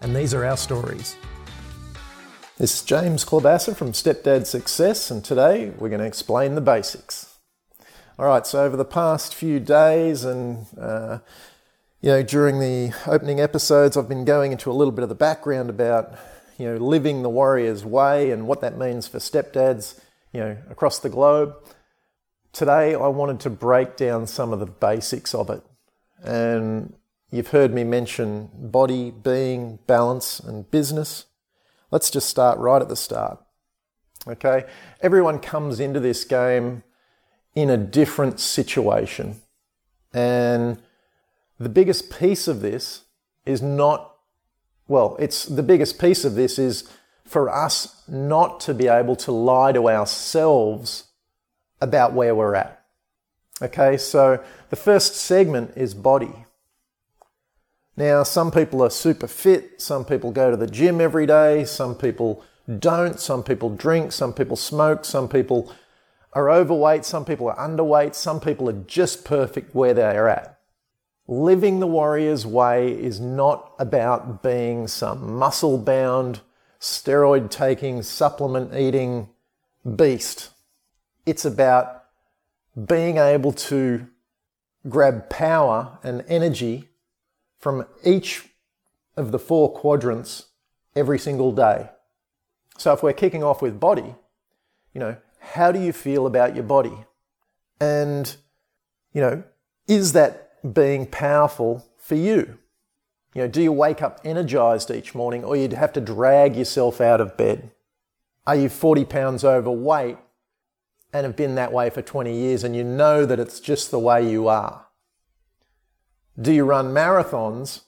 and these are our stories. This is James Klobasser from Stepdad Success, and today we're going to explain the basics. All right, so over the past few days and uh, you know, during the opening episodes, I've been going into a little bit of the background about, you know, living the warrior's way and what that means for stepdads, you know, across the globe. Today, I wanted to break down some of the basics of it. And you've heard me mention body, being, balance, and business. Let's just start right at the start. Okay? Everyone comes into this game in a different situation. And the biggest piece of this is not, well, it's the biggest piece of this is for us not to be able to lie to ourselves about where we're at. Okay, so the first segment is body. Now, some people are super fit, some people go to the gym every day, some people don't, some people drink, some people smoke, some people are overweight, some people are underweight, some people are just perfect where they are at. Living the warrior's way is not about being some muscle bound, steroid taking, supplement eating beast. It's about being able to grab power and energy from each of the four quadrants every single day. So if we're kicking off with body, you know, how do you feel about your body? And, you know, is that being powerful for you? You know, do you wake up energized each morning or you'd have to drag yourself out of bed? Are you 40 pounds overweight and have been that way for 20 years and you know that it's just the way you are? Do you run marathons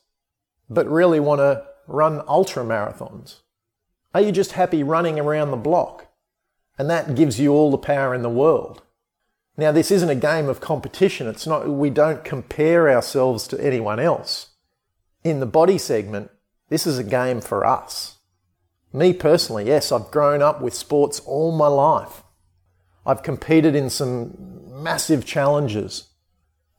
but really want to run ultra marathons? Are you just happy running around the block and that gives you all the power in the world? Now, this isn't a game of competition. It's not, we don't compare ourselves to anyone else. In the body segment, this is a game for us. Me personally, yes, I've grown up with sports all my life. I've competed in some massive challenges.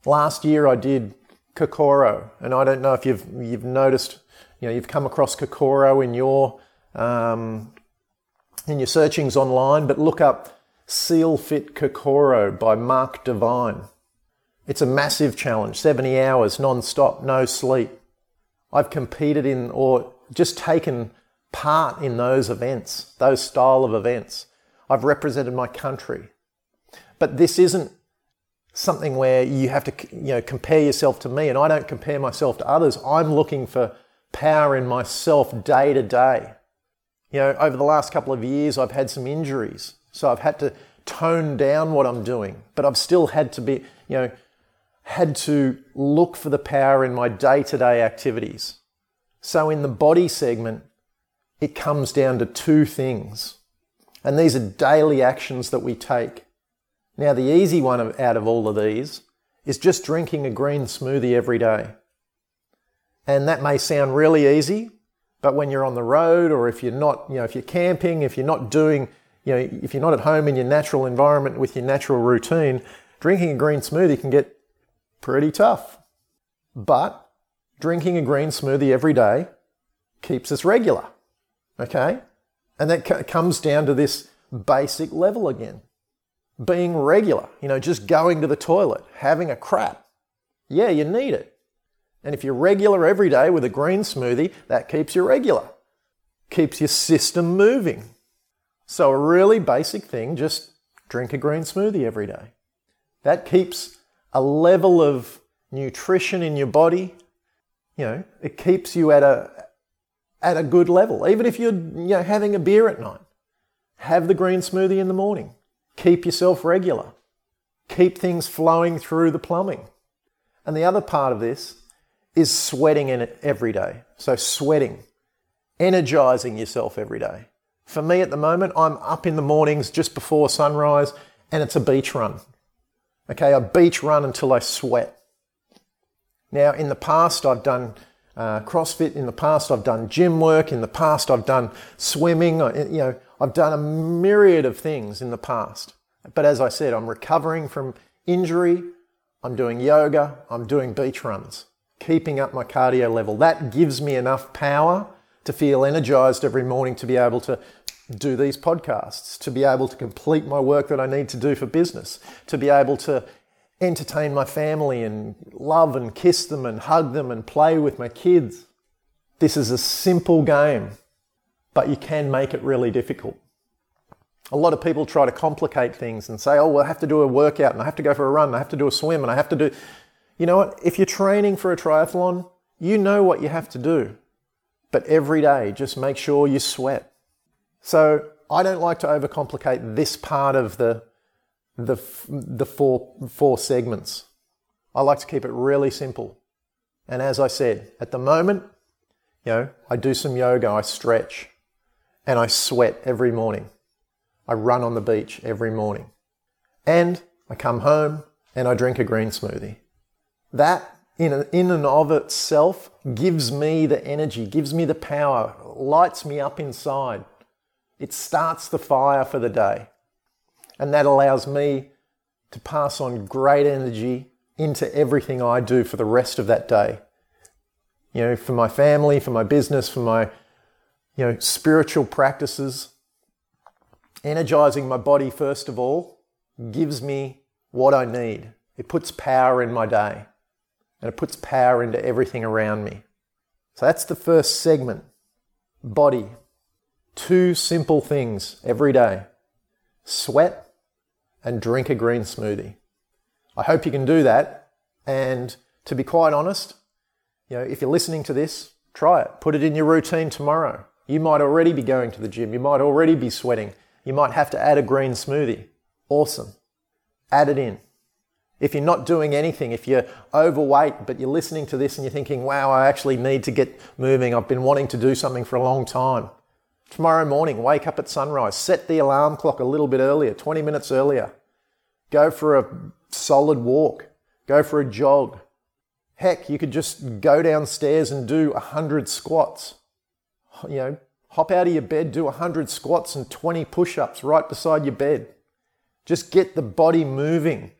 Last year I did Kokoro, and I don't know if you've you've noticed, you know, you've come across Kokoro in your um, in your searchings online, but look up Seal Fit Kokoro by Mark Divine. It's a massive challenge, 70 hours non-stop, no sleep. I've competed in or just taken part in those events, those style of events. I've represented my country. But this isn't something where you have to you know compare yourself to me and I don't compare myself to others. I'm looking for power in myself day to day. You know, over the last couple of years I've had some injuries. So I've had to tone down what I'm doing, but I've still had to be, you know, had to look for the power in my day to day activities. So in the body segment, it comes down to two things. And these are daily actions that we take. Now, the easy one out of all of these is just drinking a green smoothie every day. And that may sound really easy, but when you're on the road or if you're not, you know, if you're camping, if you're not doing you know, if you're not at home in your natural environment with your natural routine, drinking a green smoothie can get pretty tough. But drinking a green smoothie every day keeps us regular. Okay? And that comes down to this basic level again. Being regular, you know, just going to the toilet, having a crap. Yeah, you need it. And if you're regular every day with a green smoothie, that keeps you regular, keeps your system moving. So, a really basic thing just drink a green smoothie every day. That keeps a level of nutrition in your body. You know, it keeps you at a, at a good level. Even if you're you know, having a beer at night, have the green smoothie in the morning. Keep yourself regular. Keep things flowing through the plumbing. And the other part of this is sweating in it every day. So, sweating. energizing yourself every day. For me at the moment, I'm up in the mornings just before sunrise and it's a beach run. Okay, a beach run until I sweat. Now, in the past, I've done uh, CrossFit. In the past, I've done gym work. In the past, I've done swimming. You know, I've done a myriad of things in the past. But as I said, I'm recovering from injury. I'm doing yoga. I'm doing beach runs, keeping up my cardio level. That gives me enough power to feel energized every morning to be able to do these podcasts, to be able to complete my work that I need to do for business, to be able to entertain my family and love and kiss them and hug them and play with my kids. This is a simple game, but you can make it really difficult. A lot of people try to complicate things and say, oh, well, I have to do a workout and I have to go for a run, and I have to do a swim and I have to do. You know what? If you're training for a triathlon, you know what you have to do. But every day, just make sure you sweat. So I don't like to overcomplicate this part of the the, the four, four segments. I like to keep it really simple. And as I said, at the moment, you know, I do some yoga, I stretch, and I sweat every morning. I run on the beach every morning. And I come home and I drink a green smoothie. That in, in and of itself gives me the energy, gives me the power, lights me up inside. It starts the fire for the day. And that allows me to pass on great energy into everything I do for the rest of that day. You know, for my family, for my business, for my, you know, spiritual practices. Energizing my body, first of all, gives me what I need. It puts power in my day and it puts power into everything around me. So that's the first segment body. Two simple things every day sweat and drink a green smoothie. I hope you can do that. And to be quite honest, you know, if you're listening to this, try it. Put it in your routine tomorrow. You might already be going to the gym. You might already be sweating. You might have to add a green smoothie. Awesome. Add it in. If you're not doing anything, if you're overweight, but you're listening to this and you're thinking, wow, I actually need to get moving. I've been wanting to do something for a long time. Tomorrow morning, wake up at sunrise, set the alarm clock a little bit earlier, 20 minutes earlier. Go for a solid walk. Go for a jog. Heck, you could just go downstairs and do 100 squats. You know, hop out of your bed, do 100 squats and 20 push ups right beside your bed. Just get the body moving.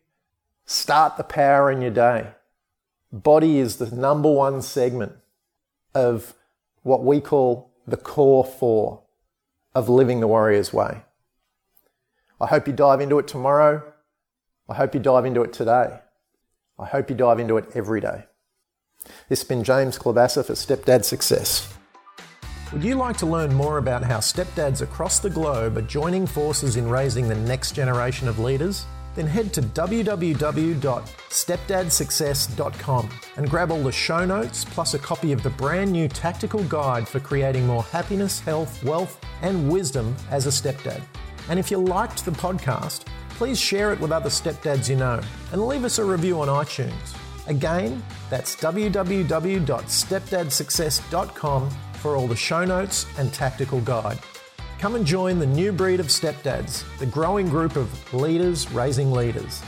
Start the power in your day. Body is the number one segment of what we call the core four of living the warrior's way. I hope you dive into it tomorrow. I hope you dive into it today. I hope you dive into it every day. This has been James Klobassa for Stepdad Success. Would you like to learn more about how stepdads across the globe are joining forces in raising the next generation of leaders? Then head to www.stepdadsuccess.com and grab all the show notes plus a copy of the brand new tactical guide for creating more happiness, health, wealth, and wisdom as a stepdad. And if you liked the podcast, please share it with other stepdads you know and leave us a review on iTunes. Again, that's www.stepdadsuccess.com for all the show notes and tactical guide. Come and join the new breed of stepdads, the growing group of leaders raising leaders.